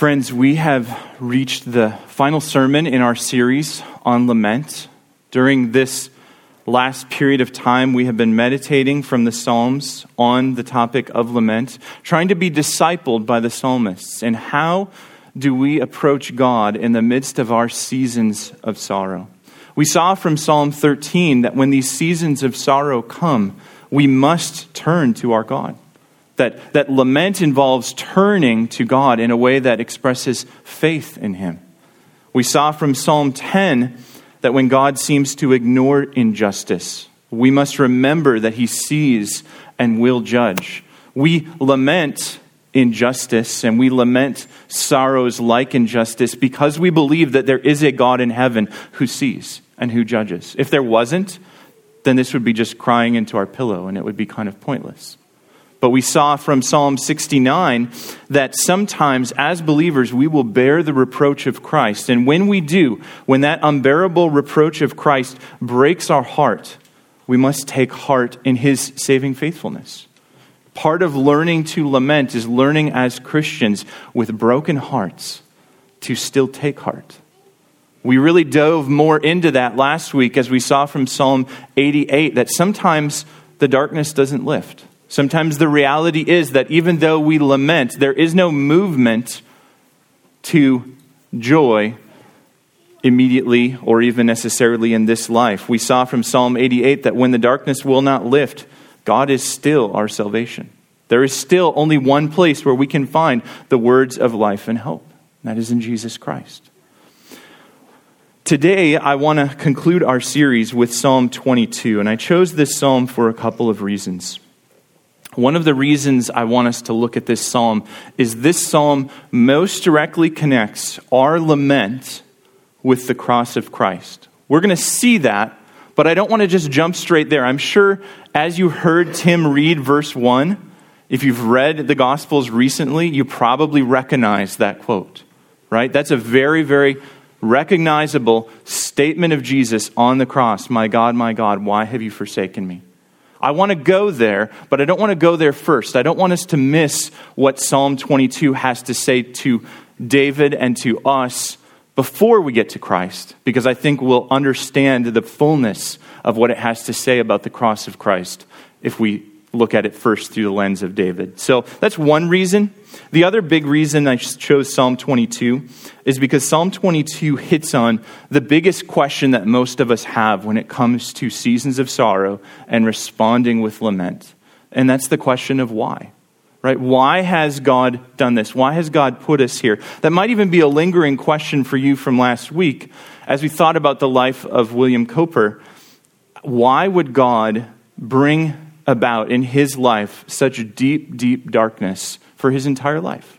Friends, we have reached the final sermon in our series on lament. During this last period of time, we have been meditating from the Psalms on the topic of lament, trying to be discipled by the psalmists. And how do we approach God in the midst of our seasons of sorrow? We saw from Psalm 13 that when these seasons of sorrow come, we must turn to our God. That, that lament involves turning to God in a way that expresses faith in Him. We saw from Psalm 10 that when God seems to ignore injustice, we must remember that He sees and will judge. We lament injustice and we lament sorrows like injustice because we believe that there is a God in heaven who sees and who judges. If there wasn't, then this would be just crying into our pillow and it would be kind of pointless. But we saw from Psalm 69 that sometimes as believers we will bear the reproach of Christ. And when we do, when that unbearable reproach of Christ breaks our heart, we must take heart in his saving faithfulness. Part of learning to lament is learning as Christians with broken hearts to still take heart. We really dove more into that last week as we saw from Psalm 88 that sometimes the darkness doesn't lift. Sometimes the reality is that even though we lament, there is no movement to joy immediately or even necessarily in this life. We saw from Psalm 88 that when the darkness will not lift, God is still our salvation. There is still only one place where we can find the words of life and hope, and that is in Jesus Christ. Today, I want to conclude our series with Psalm 22, and I chose this psalm for a couple of reasons. One of the reasons I want us to look at this psalm is this psalm most directly connects our lament with the cross of Christ. We're going to see that, but I don't want to just jump straight there. I'm sure as you heard Tim read verse 1, if you've read the Gospels recently, you probably recognize that quote, right? That's a very, very recognizable statement of Jesus on the cross My God, my God, why have you forsaken me? I want to go there, but I don't want to go there first. I don't want us to miss what Psalm 22 has to say to David and to us before we get to Christ, because I think we'll understand the fullness of what it has to say about the cross of Christ if we look at it first through the lens of David. So that's one reason. The other big reason I chose Psalm 22 is because Psalm 22 hits on the biggest question that most of us have when it comes to seasons of sorrow and responding with lament. And that's the question of why. Right? Why has God done this? Why has God put us here? That might even be a lingering question for you from last week as we thought about the life of William Cowper. Why would God bring about in his life such deep, deep darkness for his entire life.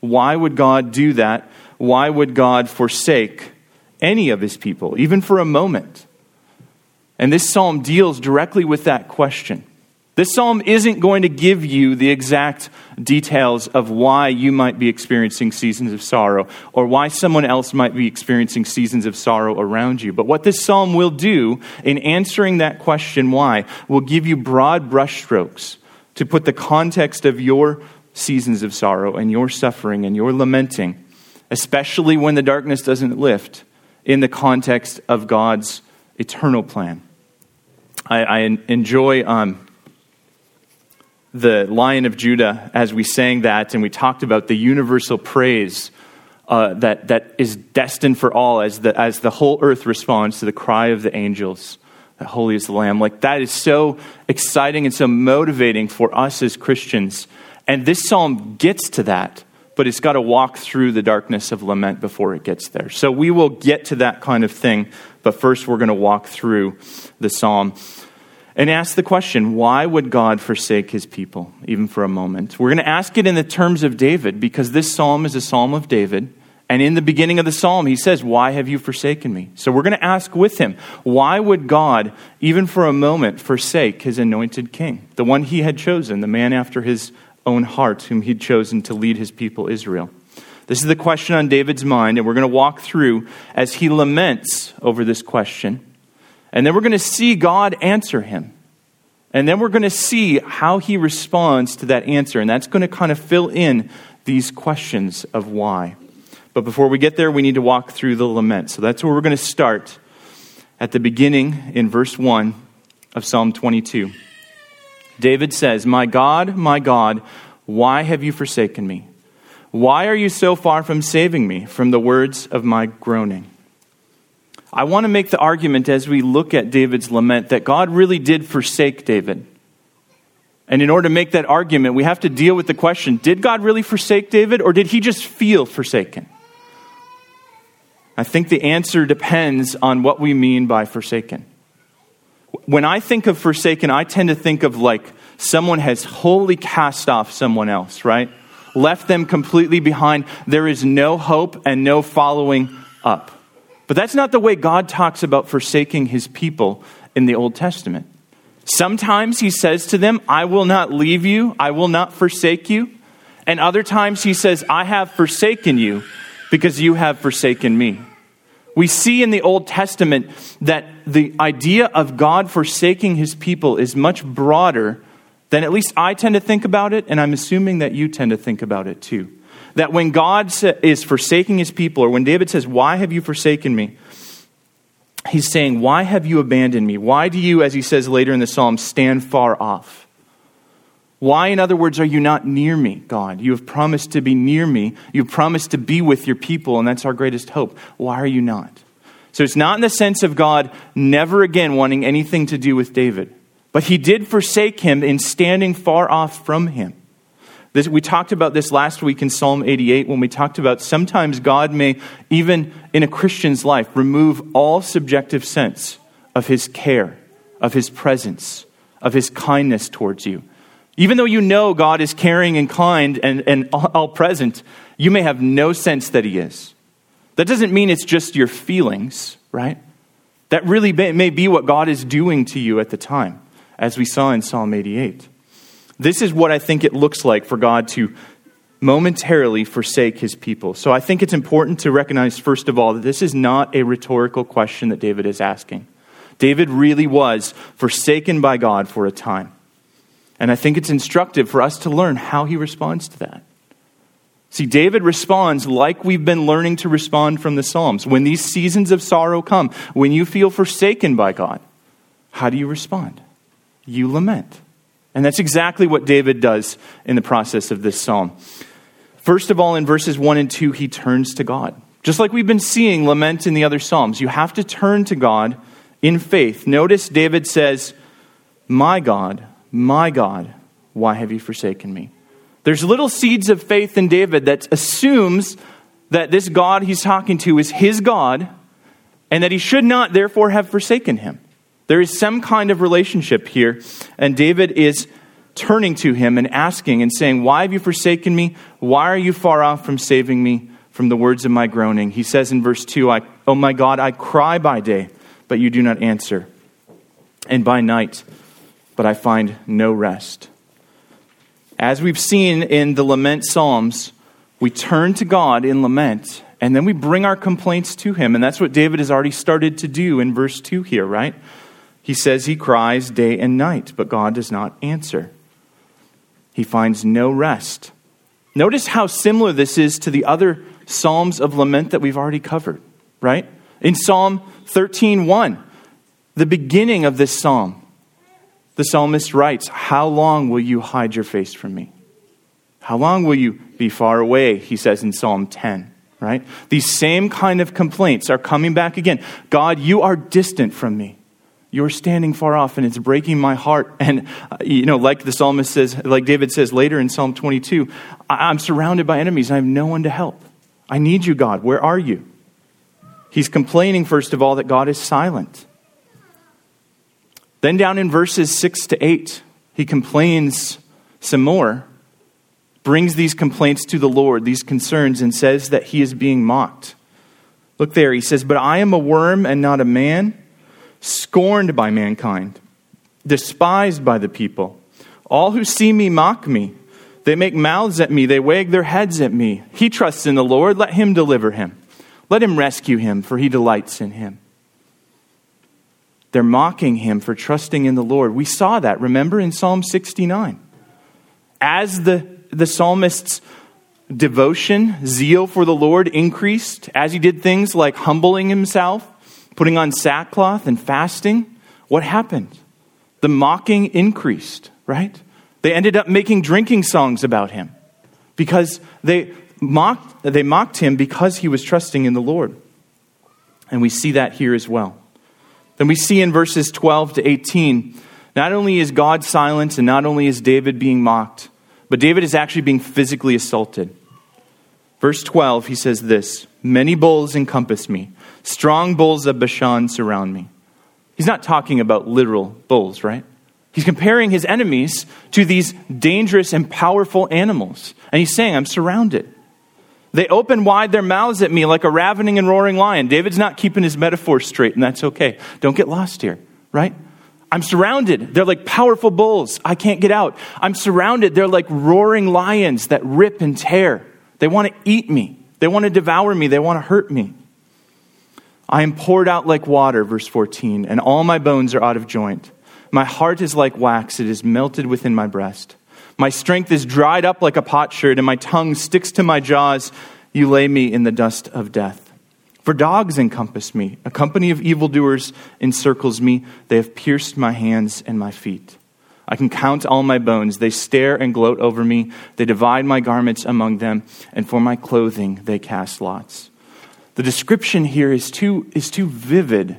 Why would God do that? Why would God forsake any of his people, even for a moment? And this psalm deals directly with that question. This psalm isn't going to give you the exact details of why you might be experiencing seasons of sorrow or why someone else might be experiencing seasons of sorrow around you. But what this psalm will do in answering that question, why, will give you broad brushstrokes to put the context of your seasons of sorrow and your suffering and your lamenting, especially when the darkness doesn't lift, in the context of God's eternal plan. I, I enjoy. Um, the Lion of Judah as we sang that and we talked about the universal praise uh, that, that is destined for all as the, as the whole earth responds to the cry of the angels. Holy is the Lamb. Like that is so exciting and so motivating for us as Christians. And this psalm gets to that, but it's got to walk through the darkness of lament before it gets there. So we will get to that kind of thing, but first we're going to walk through the psalm and ask the question why would God forsake his people, even for a moment? We're going to ask it in the terms of David because this psalm is a psalm of David. And in the beginning of the psalm, he says, Why have you forsaken me? So we're going to ask with him, why would God, even for a moment, forsake his anointed king, the one he had chosen, the man after his own heart, whom he'd chosen to lead his people Israel? This is the question on David's mind, and we're going to walk through as he laments over this question and then we're going to see God answer him. And then we're going to see how he responds to that answer. And that's going to kind of fill in these questions of why. But before we get there, we need to walk through the lament. So that's where we're going to start at the beginning in verse 1 of Psalm 22. David says, My God, my God, why have you forsaken me? Why are you so far from saving me from the words of my groaning? I want to make the argument as we look at David's lament that God really did forsake David. And in order to make that argument, we have to deal with the question did God really forsake David, or did he just feel forsaken? I think the answer depends on what we mean by forsaken. When I think of forsaken, I tend to think of like someone has wholly cast off someone else, right? Left them completely behind. There is no hope and no following up. But that's not the way God talks about forsaking his people in the Old Testament. Sometimes he says to them, I will not leave you, I will not forsake you. And other times he says, I have forsaken you because you have forsaken me. We see in the Old Testament that the idea of God forsaking his people is much broader than at least I tend to think about it, and I'm assuming that you tend to think about it too. That when God is forsaking his people, or when David says, Why have you forsaken me? He's saying, Why have you abandoned me? Why do you, as he says later in the psalm, stand far off? Why, in other words, are you not near me, God? You have promised to be near me. You've promised to be with your people, and that's our greatest hope. Why are you not? So it's not in the sense of God never again wanting anything to do with David, but he did forsake him in standing far off from him. This, we talked about this last week in Psalm 88 when we talked about sometimes God may, even in a Christian's life, remove all subjective sense of his care, of his presence, of his kindness towards you. Even though you know God is caring and kind and, and all present, you may have no sense that He is. That doesn't mean it's just your feelings, right? That really may be what God is doing to you at the time, as we saw in Psalm 88. This is what I think it looks like for God to momentarily forsake his people. So I think it's important to recognize, first of all, that this is not a rhetorical question that David is asking. David really was forsaken by God for a time. And I think it's instructive for us to learn how he responds to that. See, David responds like we've been learning to respond from the Psalms. When these seasons of sorrow come, when you feel forsaken by God, how do you respond? You lament. And that's exactly what David does in the process of this psalm. First of all, in verses 1 and 2, he turns to God. Just like we've been seeing lament in the other psalms, you have to turn to God in faith. Notice David says, My God, my God, why have you forsaken me? There's little seeds of faith in David that assumes that this God he's talking to is his God and that he should not, therefore, have forsaken him. There is some kind of relationship here, and David is turning to him and asking and saying, Why have you forsaken me? Why are you far off from saving me from the words of my groaning? He says in verse 2, I, Oh my God, I cry by day, but you do not answer, and by night, but I find no rest. As we've seen in the lament psalms, we turn to God in lament and then we bring our complaints to him. And that's what David has already started to do in verse 2 here, right? He says he cries day and night, but God does not answer. He finds no rest. Notice how similar this is to the other psalms of lament that we've already covered, right? In Psalm 13:1, the beginning of this psalm, the psalmist writes, How long will you hide your face from me? How long will you be far away? He says in Psalm 10, right? These same kind of complaints are coming back again. God, you are distant from me. You're standing far off, and it's breaking my heart. And, uh, you know, like the psalmist says, like David says later in Psalm 22, I'm surrounded by enemies, I have no one to help. I need you, God. Where are you? He's complaining, first of all, that God is silent. Then, down in verses 6 to 8, he complains some more, brings these complaints to the Lord, these concerns, and says that he is being mocked. Look there, he says, But I am a worm and not a man, scorned by mankind, despised by the people. All who see me mock me. They make mouths at me, they wag their heads at me. He trusts in the Lord, let him deliver him. Let him rescue him, for he delights in him. They're mocking him for trusting in the Lord. We saw that, remember, in Psalm 69. As the, the psalmists devotion, zeal for the Lord increased as he did things like humbling himself, putting on sackcloth, and fasting, what happened? The mocking increased, right? They ended up making drinking songs about him because they mocked, they mocked him because he was trusting in the Lord. And we see that here as well. Then we see in verses 12 to 18, not only is God silent and not only is David being mocked, but David is actually being physically assaulted. Verse 12, he says this Many bulls encompass me, strong bulls of Bashan surround me. He's not talking about literal bulls, right? He's comparing his enemies to these dangerous and powerful animals. And he's saying, I'm surrounded. They open wide their mouths at me like a ravening and roaring lion. David's not keeping his metaphor straight, and that's okay. Don't get lost here, right? I'm surrounded. They're like powerful bulls. I can't get out. I'm surrounded. They're like roaring lions that rip and tear. They want to eat me. They want to devour me. They want to hurt me. I am poured out like water, verse 14, and all my bones are out of joint. My heart is like wax, it is melted within my breast. My strength is dried up like a potsherd, and my tongue sticks to my jaws. You lay me in the dust of death. For dogs encompass me, a company of evildoers encircles me. They have pierced my hands and my feet. I can count all my bones. They stare and gloat over me. They divide my garments among them, and for my clothing they cast lots. The description here is too, is too vivid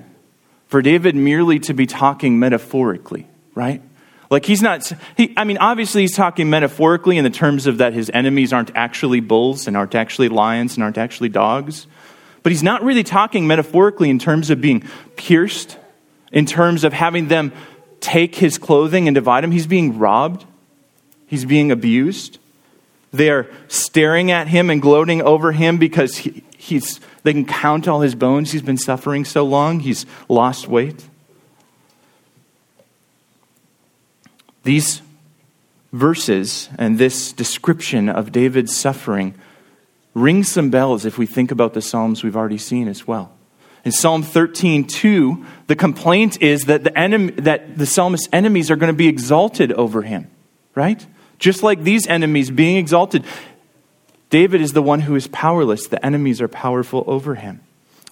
for David merely to be talking metaphorically, right? Like he's not, he, I mean, obviously he's talking metaphorically in the terms of that his enemies aren't actually bulls and aren't actually lions and aren't actually dogs. But he's not really talking metaphorically in terms of being pierced, in terms of having them take his clothing and divide him. He's being robbed, he's being abused. They're staring at him and gloating over him because he, he's, they can count all his bones. He's been suffering so long, he's lost weight. These verses and this description of David's suffering ring some bells if we think about the Psalms we've already seen as well. In Psalm 13, 2, the complaint is that the, enemy, that the psalmist's enemies are going to be exalted over him, right? Just like these enemies being exalted. David is the one who is powerless. The enemies are powerful over him.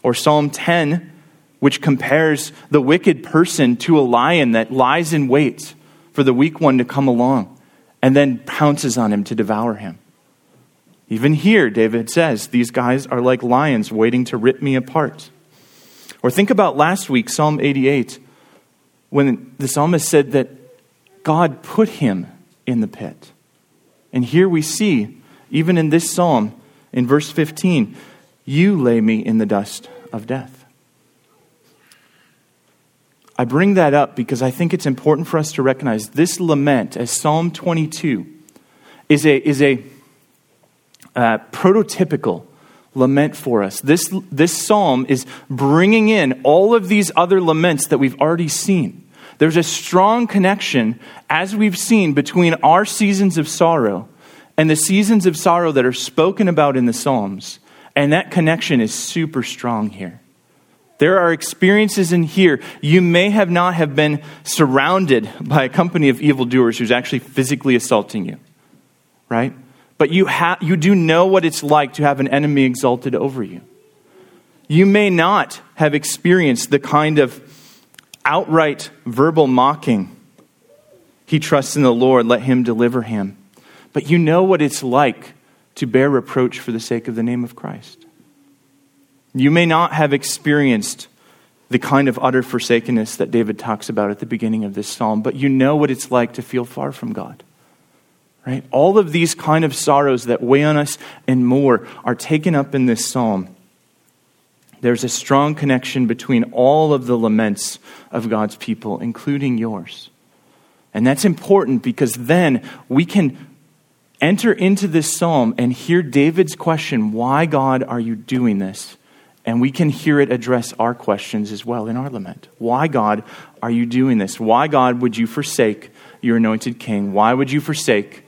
Or Psalm 10, which compares the wicked person to a lion that lies in wait for the weak one to come along and then pounces on him to devour him. Even here, David says, these guys are like lions waiting to rip me apart. Or think about last week, Psalm 88, when the psalmist said that God put him in the pit. And here we see, even in this psalm, in verse 15, you lay me in the dust of death. I bring that up because I think it's important for us to recognize this lament, as Psalm 22, is a, is a uh, prototypical lament for us. This, this psalm is bringing in all of these other laments that we've already seen. There's a strong connection, as we've seen, between our seasons of sorrow and the seasons of sorrow that are spoken about in the Psalms. And that connection is super strong here. There are experiences in here. You may have not have been surrounded by a company of evildoers who's actually physically assaulting you, right? But you, ha- you do know what it's like to have an enemy exalted over you. You may not have experienced the kind of outright verbal mocking. He trusts in the Lord, let him deliver him. But you know what it's like to bear reproach for the sake of the name of Christ. You may not have experienced the kind of utter forsakenness that David talks about at the beginning of this psalm, but you know what it's like to feel far from God. Right? All of these kind of sorrows that weigh on us and more are taken up in this psalm. There's a strong connection between all of the laments of God's people, including yours. And that's important because then we can enter into this psalm and hear David's question why, God, are you doing this? And we can hear it address our questions as well in our lament. Why, God, are you doing this? Why, God, would you forsake your anointed king? Why would you forsake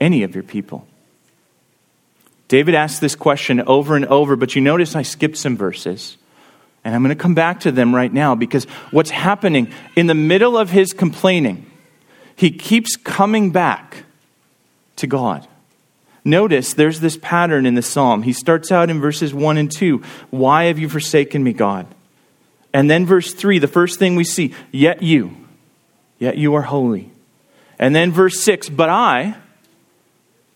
any of your people? David asked this question over and over, but you notice I skipped some verses. And I'm going to come back to them right now because what's happening in the middle of his complaining, he keeps coming back to God. Notice there's this pattern in the psalm. He starts out in verses 1 and 2 Why have you forsaken me, God? And then verse 3, the first thing we see, Yet you, yet you are holy. And then verse 6, But I,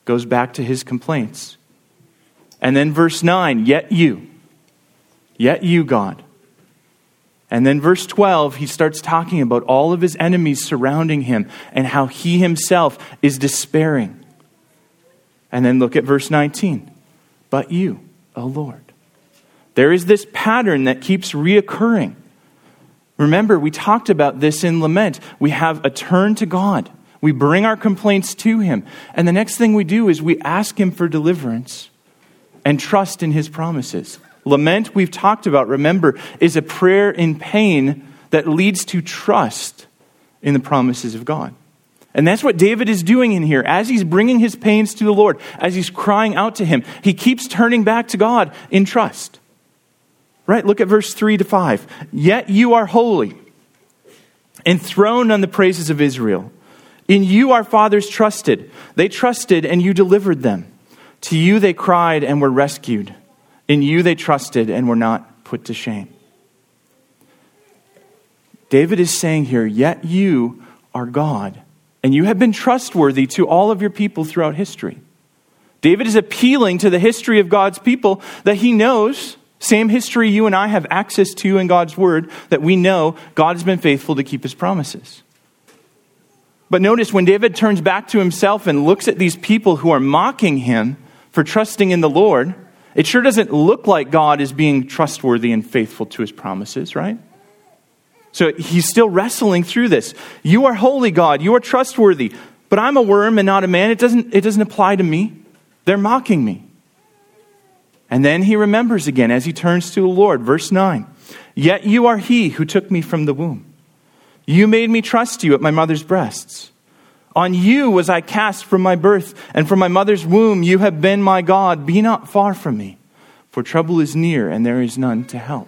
goes back to his complaints. And then verse 9, Yet you, yet you, God. And then verse 12, he starts talking about all of his enemies surrounding him and how he himself is despairing. And then look at verse 19. But you, O Lord. There is this pattern that keeps reoccurring. Remember, we talked about this in lament. We have a turn to God. We bring our complaints to Him. And the next thing we do is we ask Him for deliverance and trust in His promises. Lament, we've talked about, remember, is a prayer in pain that leads to trust in the promises of God. And that's what David is doing in here. As he's bringing his pains to the Lord, as he's crying out to him, he keeps turning back to God in trust. Right? Look at verse 3 to 5. Yet you are holy, enthroned on the praises of Israel. In you our fathers trusted. They trusted, and you delivered them. To you they cried and were rescued. In you they trusted and were not put to shame. David is saying here, Yet you are God, and you have been trustworthy to all of your people throughout history. David is appealing to the history of God's people that he knows, same history you and I have access to in God's word, that we know God has been faithful to keep his promises. But notice when David turns back to himself and looks at these people who are mocking him for trusting in the Lord, it sure doesn't look like God is being trustworthy and faithful to his promises, right? So he's still wrestling through this. You are holy, God. You are trustworthy. But I'm a worm and not a man. It doesn't, it doesn't apply to me. They're mocking me. And then he remembers again as he turns to the Lord. Verse 9 Yet you are he who took me from the womb. You made me trust you at my mother's breasts. On you was I cast from my birth, and from my mother's womb you have been my God. Be not far from me, for trouble is near, and there is none to help.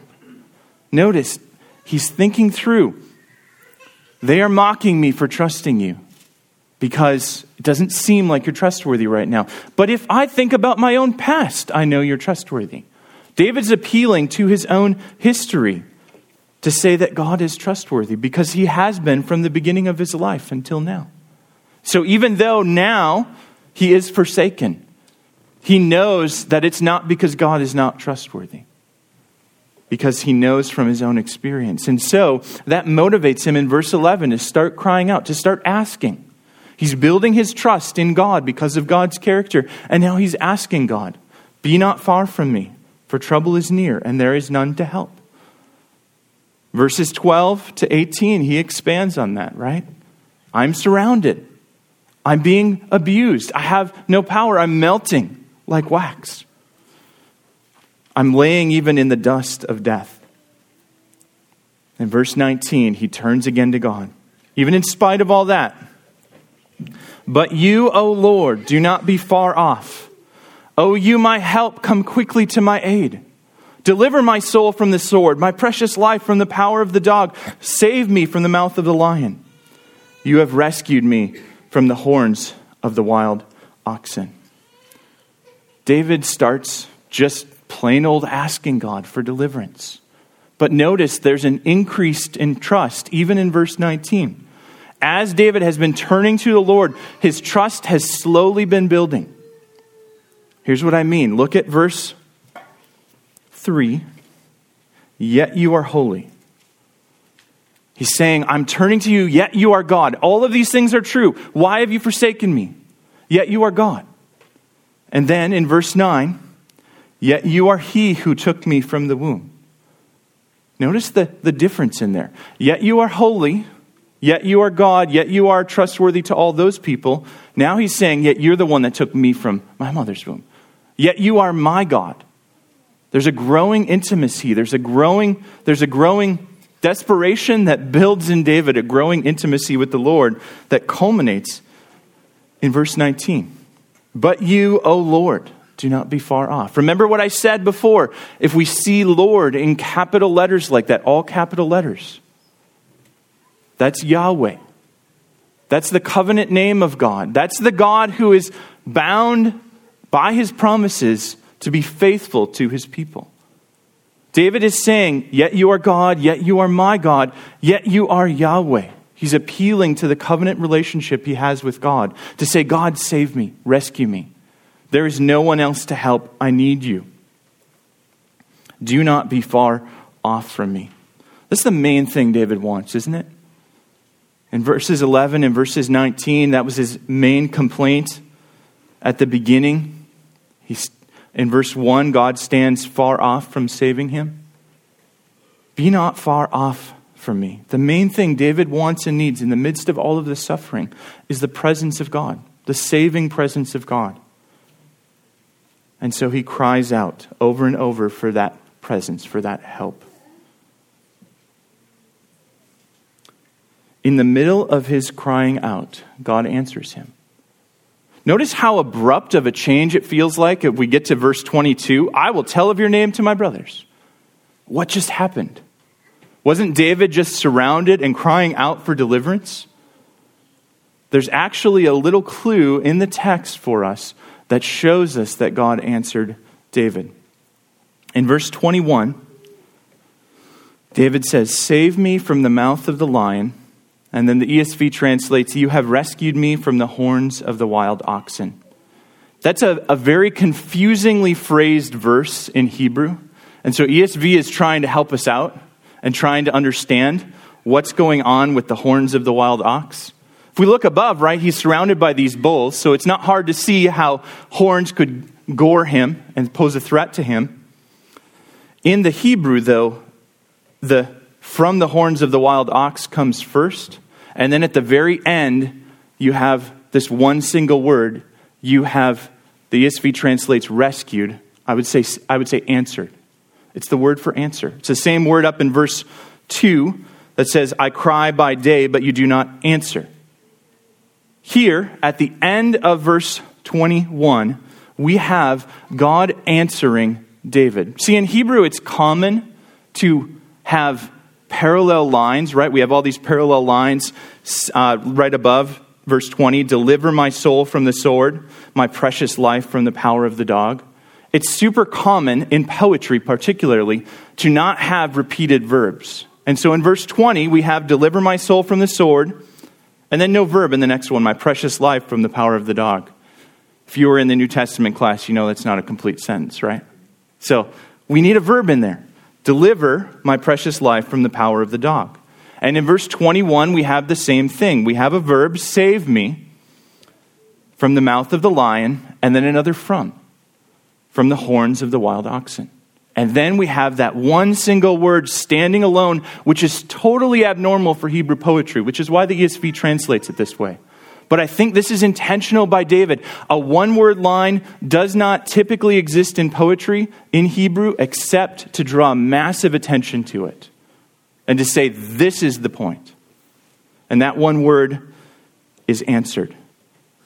Notice, he's thinking through. They are mocking me for trusting you because it doesn't seem like you're trustworthy right now. But if I think about my own past, I know you're trustworthy. David's appealing to his own history to say that God is trustworthy because he has been from the beginning of his life until now. So even though now he is forsaken, he knows that it's not because God is not trustworthy, because he knows from his own experience. And so that motivates him in verse 11 to start crying out, to start asking. He's building his trust in God because of God's character, and now he's asking God, Be not far from me, for trouble is near, and there is none to help. Verses 12 to 18, he expands on that, right? I'm surrounded. I'm being abused. I have no power. I'm melting like wax. I'm laying even in the dust of death. In verse 19, he turns again to God. Even in spite of all that, but you, O Lord, do not be far off. O you, my help, come quickly to my aid. Deliver my soul from the sword, my precious life from the power of the dog. Save me from the mouth of the lion. You have rescued me from the horns of the wild oxen. David starts just plain old asking God for deliverance. But notice there's an increase in trust, even in verse 19. As David has been turning to the Lord, his trust has slowly been building. Here's what I mean look at verse 3 Yet you are holy. He's saying, I'm turning to you, yet you are God. All of these things are true. Why have you forsaken me? Yet you are God. And then in verse 9, yet you are he who took me from the womb. Notice the, the difference in there. Yet you are holy, yet you are God, yet you are trustworthy to all those people. Now he's saying, yet you're the one that took me from my mother's womb. Yet you are my God. There's a growing intimacy. There's a growing, there's a growing desperation that builds in David a growing intimacy with the Lord that culminates in verse 19. But you, O Lord, do not be far off. Remember what I said before. If we see Lord in capital letters like that, all capital letters, that's Yahweh. That's the covenant name of God. That's the God who is bound by his promises to be faithful to his people. David is saying, Yet you are God, yet you are my God, yet you are Yahweh. He's appealing to the covenant relationship he has with God to say, God, save me, rescue me. There is no one else to help. I need you. Do not be far off from me. That's the main thing David wants, isn't it? In verses 11 and verses 19, that was his main complaint at the beginning. He's, in verse 1, God stands far off from saving him. Be not far off from me. The main thing David wants and needs in the midst of all of this suffering is the presence of God, the saving presence of God. And so he cries out over and over for that presence, for that help. In the middle of his crying out, God answers him. Notice how abrupt of a change it feels like if we get to verse 22. I will tell of your name to my brothers. What just happened? Wasn't David just surrounded and crying out for deliverance? There's actually a little clue in the text for us that shows us that God answered David. In verse 21, David says, Save me from the mouth of the lion. And then the ESV translates, You have rescued me from the horns of the wild oxen. That's a, a very confusingly phrased verse in Hebrew. And so ESV is trying to help us out and trying to understand what's going on with the horns of the wild ox. We look above, right, he's surrounded by these bulls, so it's not hard to see how horns could gore him and pose a threat to him. In the Hebrew, though, the from the horns of the wild ox comes first, and then at the very end, you have this one single word. You have the ESV translates rescued. I would say I would say answered. It's the word for answer. It's the same word up in verse 2 that says, I cry by day, but you do not answer. Here, at the end of verse 21, we have God answering David. See, in Hebrew, it's common to have parallel lines, right? We have all these parallel lines uh, right above verse 20 Deliver my soul from the sword, my precious life from the power of the dog. It's super common in poetry, particularly, to not have repeated verbs. And so in verse 20, we have deliver my soul from the sword, and then no verb in the next one, my precious life from the power of the dog. If you were in the New Testament class, you know that's not a complete sentence, right? So we need a verb in there. Deliver my precious life from the power of the dog. And in verse 21, we have the same thing. We have a verb, save me, from the mouth of the lion, and then another from from the horns of the wild oxen. And then we have that one single word standing alone, which is totally abnormal for Hebrew poetry, which is why the ESV translates it this way. But I think this is intentional by David. A one word line does not typically exist in poetry in Hebrew except to draw massive attention to it and to say, this is the point. And that one word is answered.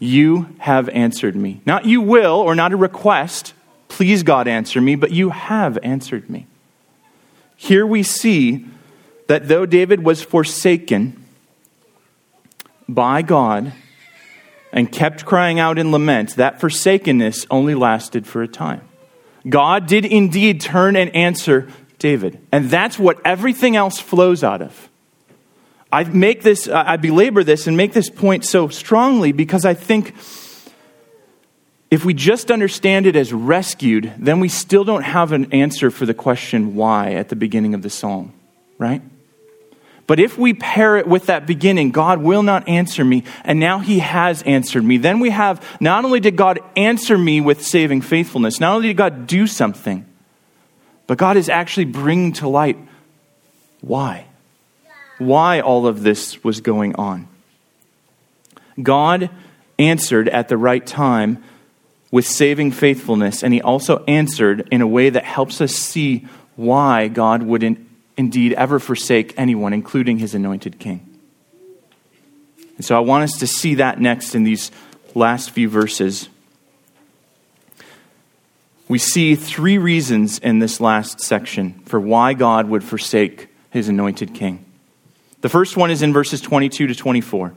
You have answered me. Not you will, or not a request, Please, God, answer me, but you have answered me. Here we see that though David was forsaken by God and kept crying out in lament, that forsakenness only lasted for a time. God did indeed turn and answer David. And that's what everything else flows out of. I make this, I belabor this and make this point so strongly because I think if we just understand it as rescued, then we still don't have an answer for the question why at the beginning of the psalm, right? But if we pair it with that beginning, God will not answer me, and now He has answered me, then we have not only did God answer me with saving faithfulness, not only did God do something, but God is actually bringing to light why. Why all of this was going on. God answered at the right time with saving faithfulness, and he also answered in a way that helps us see why God would in, indeed ever forsake anyone, including his anointed king. And so I want us to see that next in these last few verses. We see three reasons in this last section for why God would forsake his anointed king. The first one is in verses 22 to 24.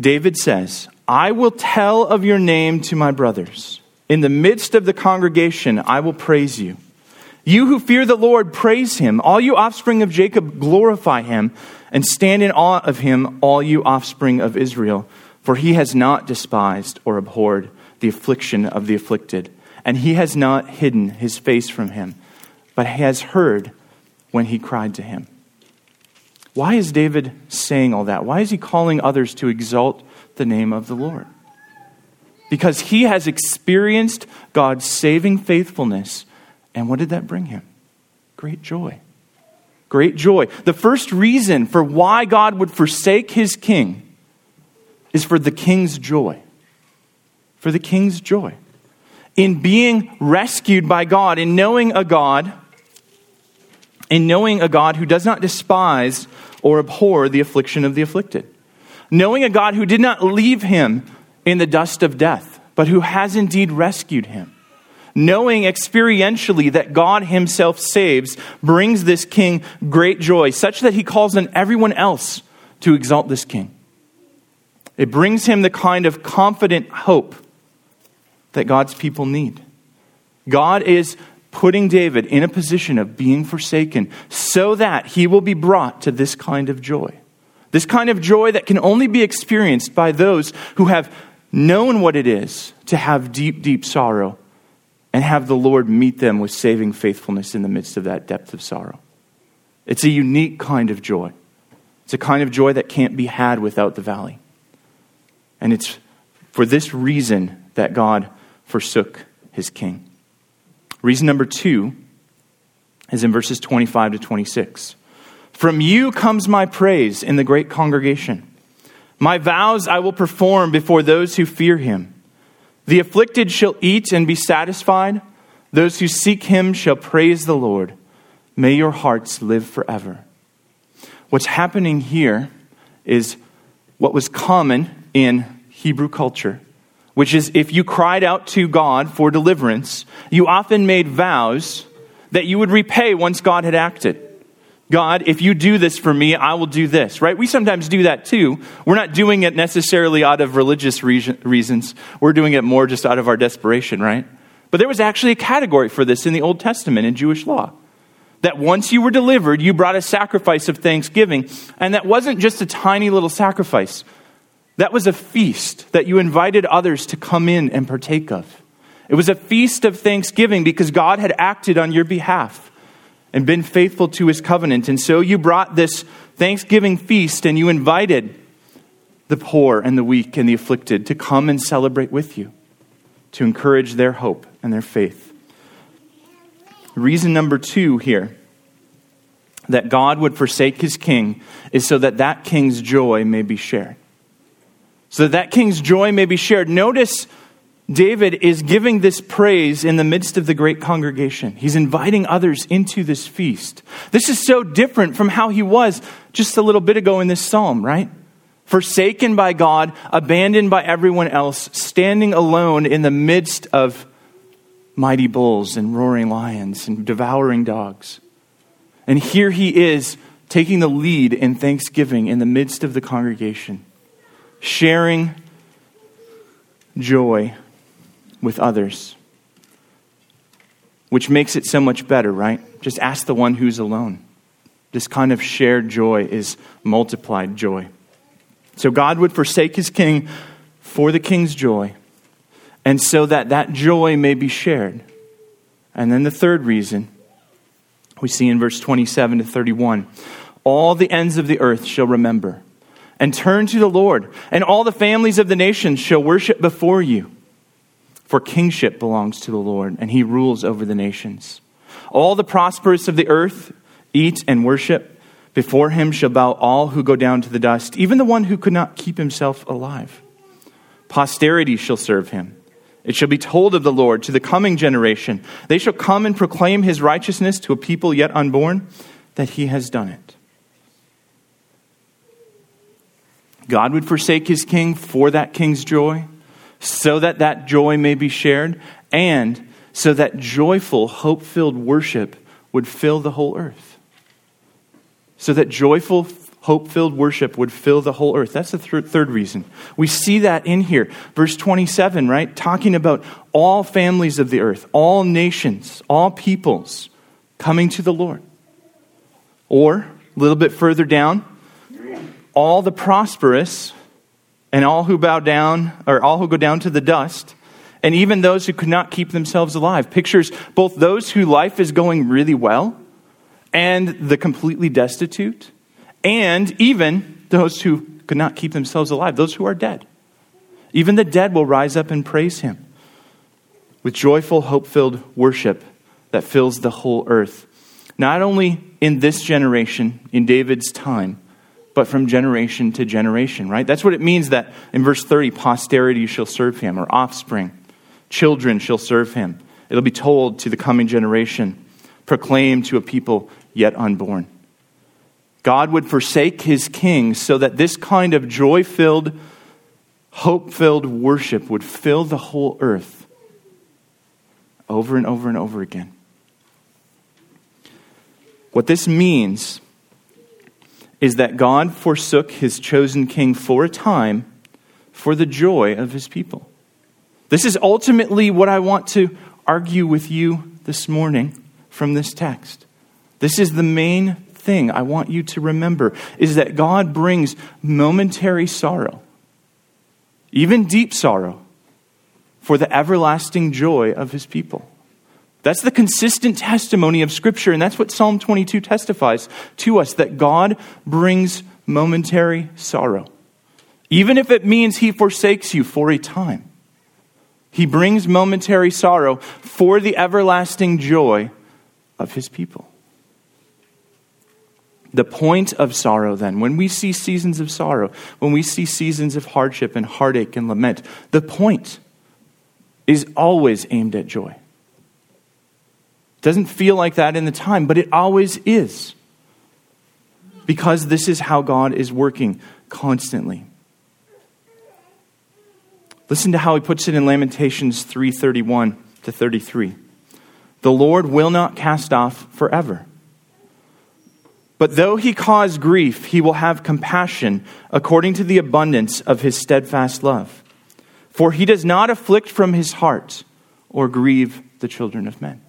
David says, I will tell of your name to my brothers. In the midst of the congregation, I will praise you. You who fear the Lord, praise him. All you offspring of Jacob, glorify him, and stand in awe of him, all you offspring of Israel. For he has not despised or abhorred the affliction of the afflicted, and he has not hidden his face from him, but has heard when he cried to him. Why is David saying all that? Why is he calling others to exalt the name of the Lord? Because he has experienced God's saving faithfulness. And what did that bring him? Great joy. Great joy. The first reason for why God would forsake his king is for the king's joy. For the king's joy. In being rescued by God, in knowing a God, in knowing a God who does not despise or abhor the affliction of the afflicted. Knowing a God who did not leave him in the dust of death, but who has indeed rescued him. Knowing experientially that God himself saves brings this king great joy, such that he calls on everyone else to exalt this king. It brings him the kind of confident hope that God's people need. God is putting David in a position of being forsaken so that he will be brought to this kind of joy. This kind of joy that can only be experienced by those who have known what it is to have deep, deep sorrow and have the Lord meet them with saving faithfulness in the midst of that depth of sorrow. It's a unique kind of joy. It's a kind of joy that can't be had without the valley. And it's for this reason that God forsook his king. Reason number two is in verses 25 to 26. From you comes my praise in the great congregation. My vows I will perform before those who fear him. The afflicted shall eat and be satisfied. Those who seek him shall praise the Lord. May your hearts live forever. What's happening here is what was common in Hebrew culture which is if you cried out to God for deliverance, you often made vows that you would repay once God had acted. God, if you do this for me, I will do this, right? We sometimes do that too. We're not doing it necessarily out of religious reasons. We're doing it more just out of our desperation, right? But there was actually a category for this in the Old Testament in Jewish law. That once you were delivered, you brought a sacrifice of thanksgiving. And that wasn't just a tiny little sacrifice. That was a feast that you invited others to come in and partake of. It was a feast of thanksgiving because God had acted on your behalf and been faithful to his covenant. And so you brought this Thanksgiving feast and you invited the poor and the weak and the afflicted to come and celebrate with you, to encourage their hope and their faith. Reason number two here that God would forsake his king is so that that king's joy may be shared so that that king's joy may be shared. Notice David is giving this praise in the midst of the great congregation. He's inviting others into this feast. This is so different from how he was just a little bit ago in this psalm, right? Forsaken by God, abandoned by everyone else, standing alone in the midst of mighty bulls and roaring lions and devouring dogs. And here he is taking the lead in thanksgiving in the midst of the congregation sharing joy with others, which makes it so much better, right? Just ask the one who's alone. This kind of shared joy is multiplied joy. So God would forsake his king for the king's joy, and so that that joy may be shared. And then the third reason we see in verse 27 to 31 all the ends of the earth shall remember and turn to the Lord, and all the families of the nations shall worship before you. For kingship belongs to the Lord, and he rules over the nations. All the prosperous of the earth eat and worship. Before him shall bow all who go down to the dust, even the one who could not keep himself alive. Posterity shall serve him. It shall be told of the Lord to the coming generation. They shall come and proclaim his righteousness to a people yet unborn, that he has done it. God would forsake his king for that king's joy, so that that joy may be shared, and so that joyful, hope filled worship would fill the whole earth. So that joyful, hope filled worship would fill the whole earth. That's the th- third reason. We see that in here. Verse 27, right? Talking about all families of the earth, all nations, all peoples coming to the Lord. Or, a little bit further down, all the prosperous and all who bow down, or all who go down to the dust, and even those who could not keep themselves alive. Pictures both those whose life is going really well and the completely destitute, and even those who could not keep themselves alive, those who are dead. Even the dead will rise up and praise him with joyful, hope filled worship that fills the whole earth. Not only in this generation, in David's time, but from generation to generation, right? That's what it means that in verse 30, posterity shall serve him, or offspring. Children shall serve him. It'll be told to the coming generation, proclaimed to a people yet unborn. God would forsake his king so that this kind of joy filled, hope filled worship would fill the whole earth over and over and over again. What this means is that God forsook his chosen king for a time for the joy of his people. This is ultimately what I want to argue with you this morning from this text. This is the main thing I want you to remember is that God brings momentary sorrow, even deep sorrow, for the everlasting joy of his people. That's the consistent testimony of Scripture, and that's what Psalm 22 testifies to us that God brings momentary sorrow. Even if it means he forsakes you for a time, he brings momentary sorrow for the everlasting joy of his people. The point of sorrow, then, when we see seasons of sorrow, when we see seasons of hardship and heartache and lament, the point is always aimed at joy. Doesn't feel like that in the time, but it always is. Because this is how God is working constantly. Listen to how he puts it in Lamentations 3:31 to 33. The Lord will not cast off forever. But though he cause grief, he will have compassion according to the abundance of his steadfast love. For he does not afflict from his heart or grieve the children of men.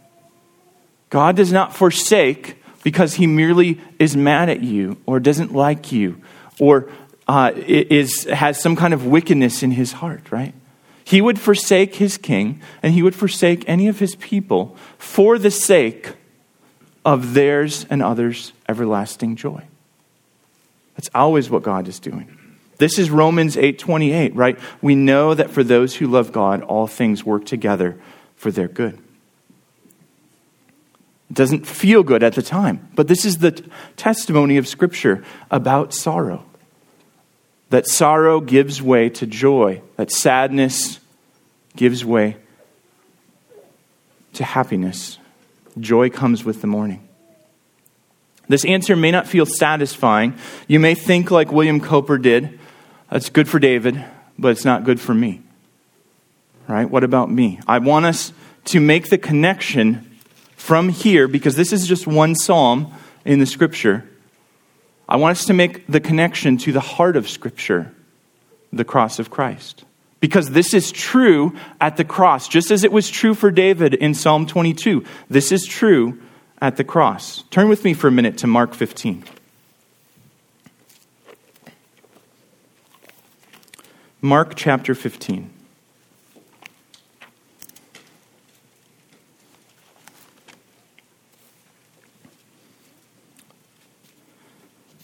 God does not forsake because he merely is mad at you or doesn't like you or uh, is, has some kind of wickedness in his heart, right? He would forsake his king and he would forsake any of his people for the sake of theirs and others' everlasting joy. That's always what God is doing. This is Romans 8:28, right? We know that for those who love God, all things work together for their good. It doesn't feel good at the time, but this is the t- testimony of Scripture about sorrow. That sorrow gives way to joy, that sadness gives way to happiness. Joy comes with the morning. This answer may not feel satisfying. You may think, like William Cowper did, that's good for David, but it's not good for me. Right? What about me? I want us to make the connection from here, because this is just one psalm in the scripture. I want us to make the connection to the heart of scripture, the cross of Christ. Because this is true at the cross, just as it was true for David in Psalm 22. This is true at the cross. Turn with me for a minute to Mark 15. Mark chapter 15.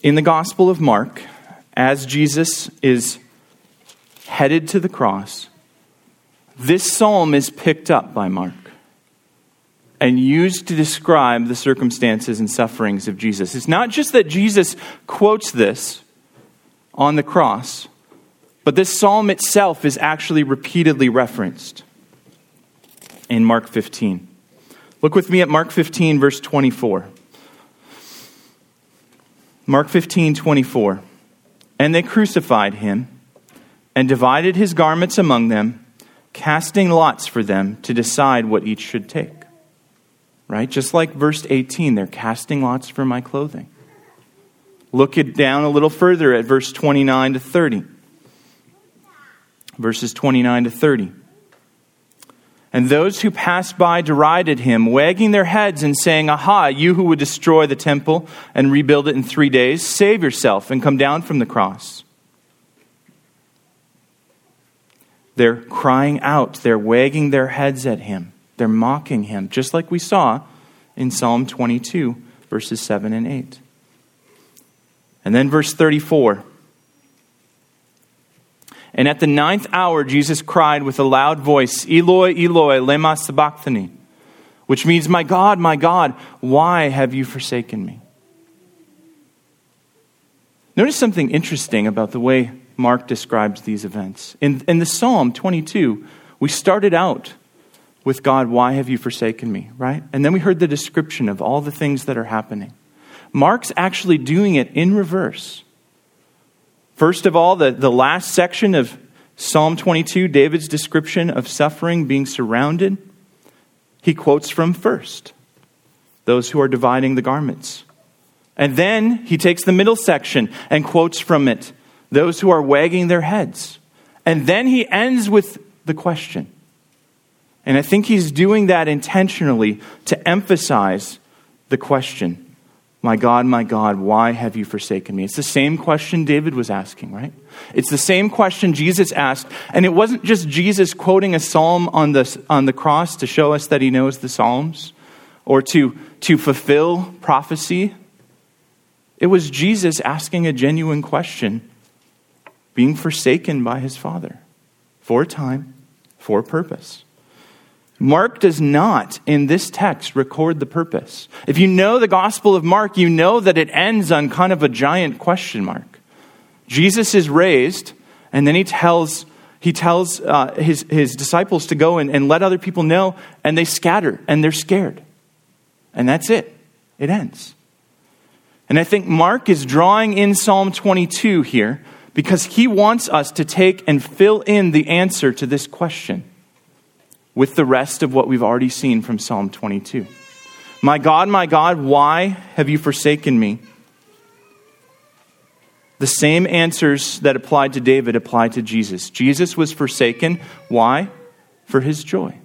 In the Gospel of Mark, as Jesus is headed to the cross, this psalm is picked up by Mark and used to describe the circumstances and sufferings of Jesus. It's not just that Jesus quotes this on the cross, but this psalm itself is actually repeatedly referenced in Mark 15. Look with me at Mark 15, verse 24. Mark 15, 24. And they crucified him and divided his garments among them, casting lots for them to decide what each should take. Right? Just like verse 18, they're casting lots for my clothing. Look it down a little further at verse 29 to 30. Verses 29 to 30. And those who passed by derided him, wagging their heads and saying, Aha, you who would destroy the temple and rebuild it in three days, save yourself and come down from the cross. They're crying out, they're wagging their heads at him, they're mocking him, just like we saw in Psalm 22, verses 7 and 8. And then verse 34. And at the ninth hour, Jesus cried with a loud voice, Eloi, Eloi, lema sabachthani, which means, My God, my God, why have you forsaken me? Notice something interesting about the way Mark describes these events. In, in the Psalm 22, we started out with God, why have you forsaken me, right? And then we heard the description of all the things that are happening. Mark's actually doing it in reverse. First of all, the, the last section of Psalm 22, David's description of suffering, being surrounded, he quotes from first those who are dividing the garments. And then he takes the middle section and quotes from it those who are wagging their heads. And then he ends with the question. And I think he's doing that intentionally to emphasize the question my God, my God, why have you forsaken me? It's the same question David was asking, right? It's the same question Jesus asked. And it wasn't just Jesus quoting a psalm on the, on the cross to show us that he knows the Psalms or to, to fulfill prophecy. It was Jesus asking a genuine question, being forsaken by his Father for a time, for a purpose. Mark does not, in this text, record the purpose. If you know the Gospel of Mark, you know that it ends on kind of a giant question mark. Jesus is raised, and then he tells, he tells uh, his, his disciples to go and, and let other people know, and they scatter, and they're scared. And that's it. It ends. And I think Mark is drawing in Psalm 22 here because he wants us to take and fill in the answer to this question with the rest of what we've already seen from Psalm 22. My God, my God, why have you forsaken me? The same answers that applied to David apply to Jesus. Jesus was forsaken. Why? For his joy.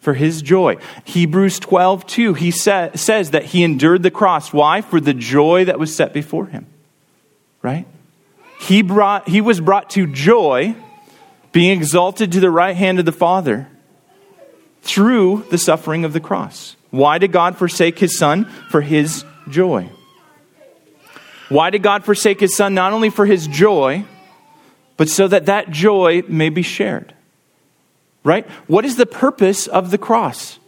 For his joy. Hebrews 12, 2, he sa- says that he endured the cross. Why? For the joy that was set before him. Right? He, brought, he was brought to joy, being exalted to the right hand of the Father through the suffering of the cross. Why did God forsake his son? For his joy. Why did God forsake his son? Not only for his joy, but so that that joy may be shared. Right? What is the purpose of the cross?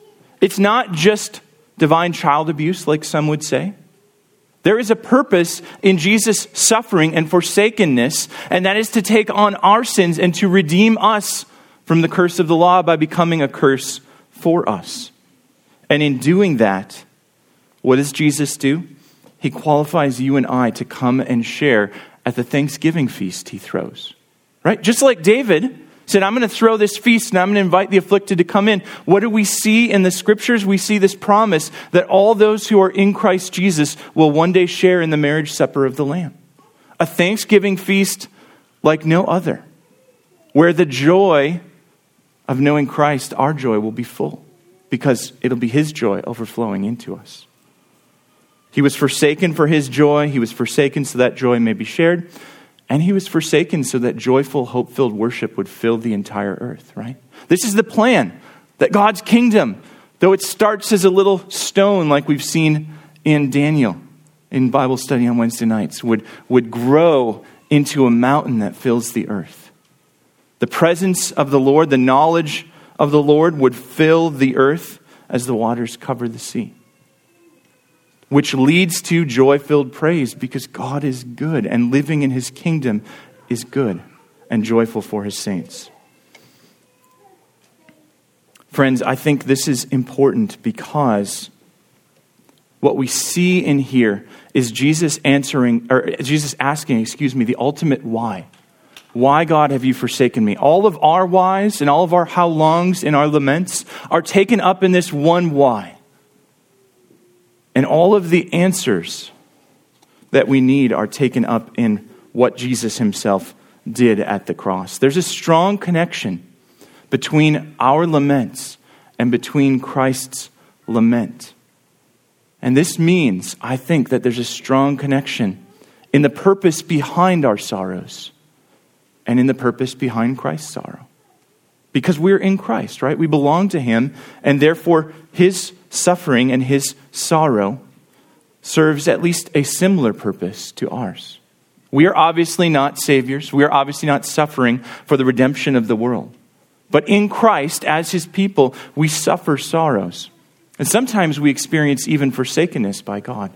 It's not just divine child abuse, like some would say. There is a purpose in Jesus' suffering and forsakenness, and that is to take on our sins and to redeem us from the curse of the law by becoming a curse for us. And in doing that, what does Jesus do? He qualifies you and I to come and share at the Thanksgiving feast he throws. Right? Just like David said, I'm going to throw this feast and I'm going to invite the afflicted to come in. What do we see in the scriptures? We see this promise that all those who are in Christ Jesus will one day share in the marriage supper of the Lamb. A Thanksgiving feast like no other, where the joy of knowing Christ, our joy will be full because it'll be His joy overflowing into us. He was forsaken for His joy, He was forsaken so that joy may be shared, and He was forsaken so that joyful, hope filled worship would fill the entire earth, right? This is the plan that God's kingdom, though it starts as a little stone like we've seen in Daniel in Bible study on Wednesday nights, would, would grow into a mountain that fills the earth. The presence of the Lord, the knowledge of the Lord would fill the earth as the waters cover the sea. Which leads to joy filled praise because God is good and living in his kingdom is good and joyful for his saints. Friends, I think this is important because what we see in here is Jesus answering, or Jesus asking, excuse me, the ultimate why. Why, God, have you forsaken me? All of our whys and all of our how longs and our laments are taken up in this one why. And all of the answers that we need are taken up in what Jesus himself did at the cross. There's a strong connection between our laments and between Christ's lament. And this means, I think, that there's a strong connection in the purpose behind our sorrows and in the purpose behind Christ's sorrow. Because we're in Christ, right? We belong to Him, and therefore His suffering and His sorrow serves at least a similar purpose to ours. We are obviously not saviors. We are obviously not suffering for the redemption of the world. But in Christ, as His people, we suffer sorrows. And sometimes we experience even forsakenness by God.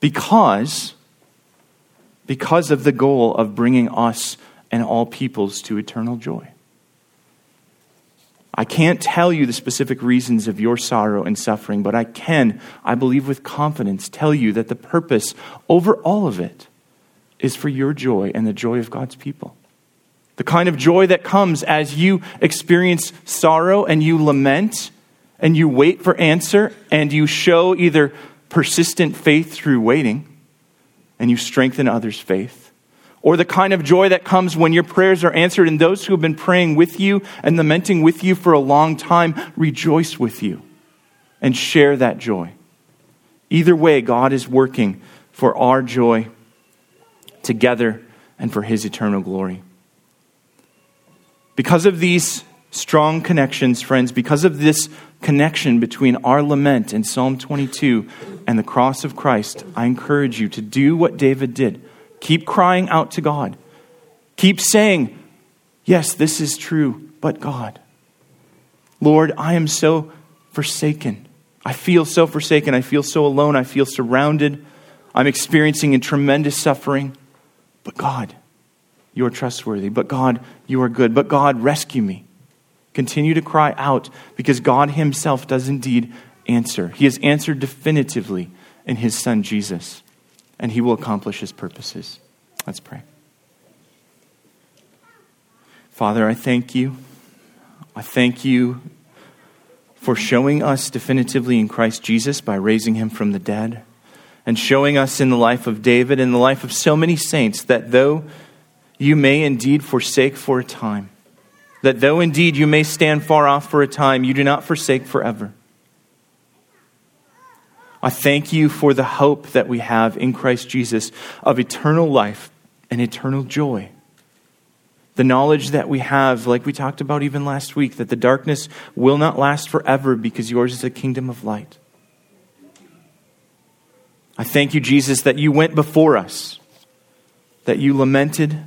Because, because of the goal of bringing us and all peoples to eternal joy. I can't tell you the specific reasons of your sorrow and suffering, but I can, I believe with confidence, tell you that the purpose over all of it is for your joy and the joy of God's people. The kind of joy that comes as you experience sorrow and you lament and you wait for answer and you show either persistent faith through waiting and you strengthen others' faith, or the kind of joy that comes when your prayers are answered and those who have been praying with you and lamenting with you for a long time rejoice with you and share that joy. Either way, God is working for our joy together and for his eternal glory. Because of these strong connections, friends, because of this connection between our lament in Psalm 22 and the cross of Christ, I encourage you to do what David did. Keep crying out to God. Keep saying, Yes, this is true, but God. Lord, I am so forsaken. I feel so forsaken. I feel so alone. I feel surrounded. I'm experiencing a tremendous suffering. But God, you are trustworthy. But God, you are good. But God, rescue me. Continue to cry out because God Himself does indeed answer. He has answered definitively in His Son Jesus, and He will accomplish His purposes. Let's pray. Father, I thank you. I thank you for showing us definitively in Christ Jesus by raising Him from the dead and showing us in the life of David and the life of so many saints that though you may indeed forsake for a time, that though indeed you may stand far off for a time, you do not forsake forever. I thank you for the hope that we have in Christ Jesus of eternal life and eternal joy. The knowledge that we have, like we talked about even last week, that the darkness will not last forever because yours is a kingdom of light. I thank you, Jesus, that you went before us, that you lamented,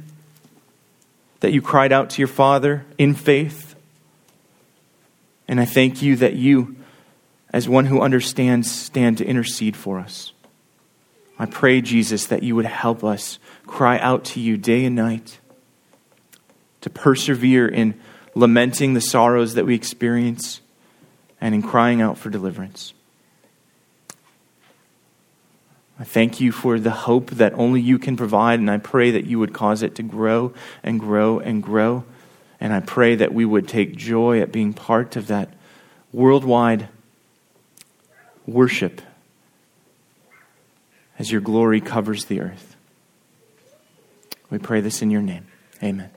that you cried out to your Father in faith. And I thank you that you, as one who understands, stand to intercede for us. I pray, Jesus, that you would help us cry out to you day and night, to persevere in lamenting the sorrows that we experience and in crying out for deliverance. I thank you for the hope that only you can provide, and I pray that you would cause it to grow and grow and grow. And I pray that we would take joy at being part of that worldwide worship as your glory covers the earth. We pray this in your name. Amen.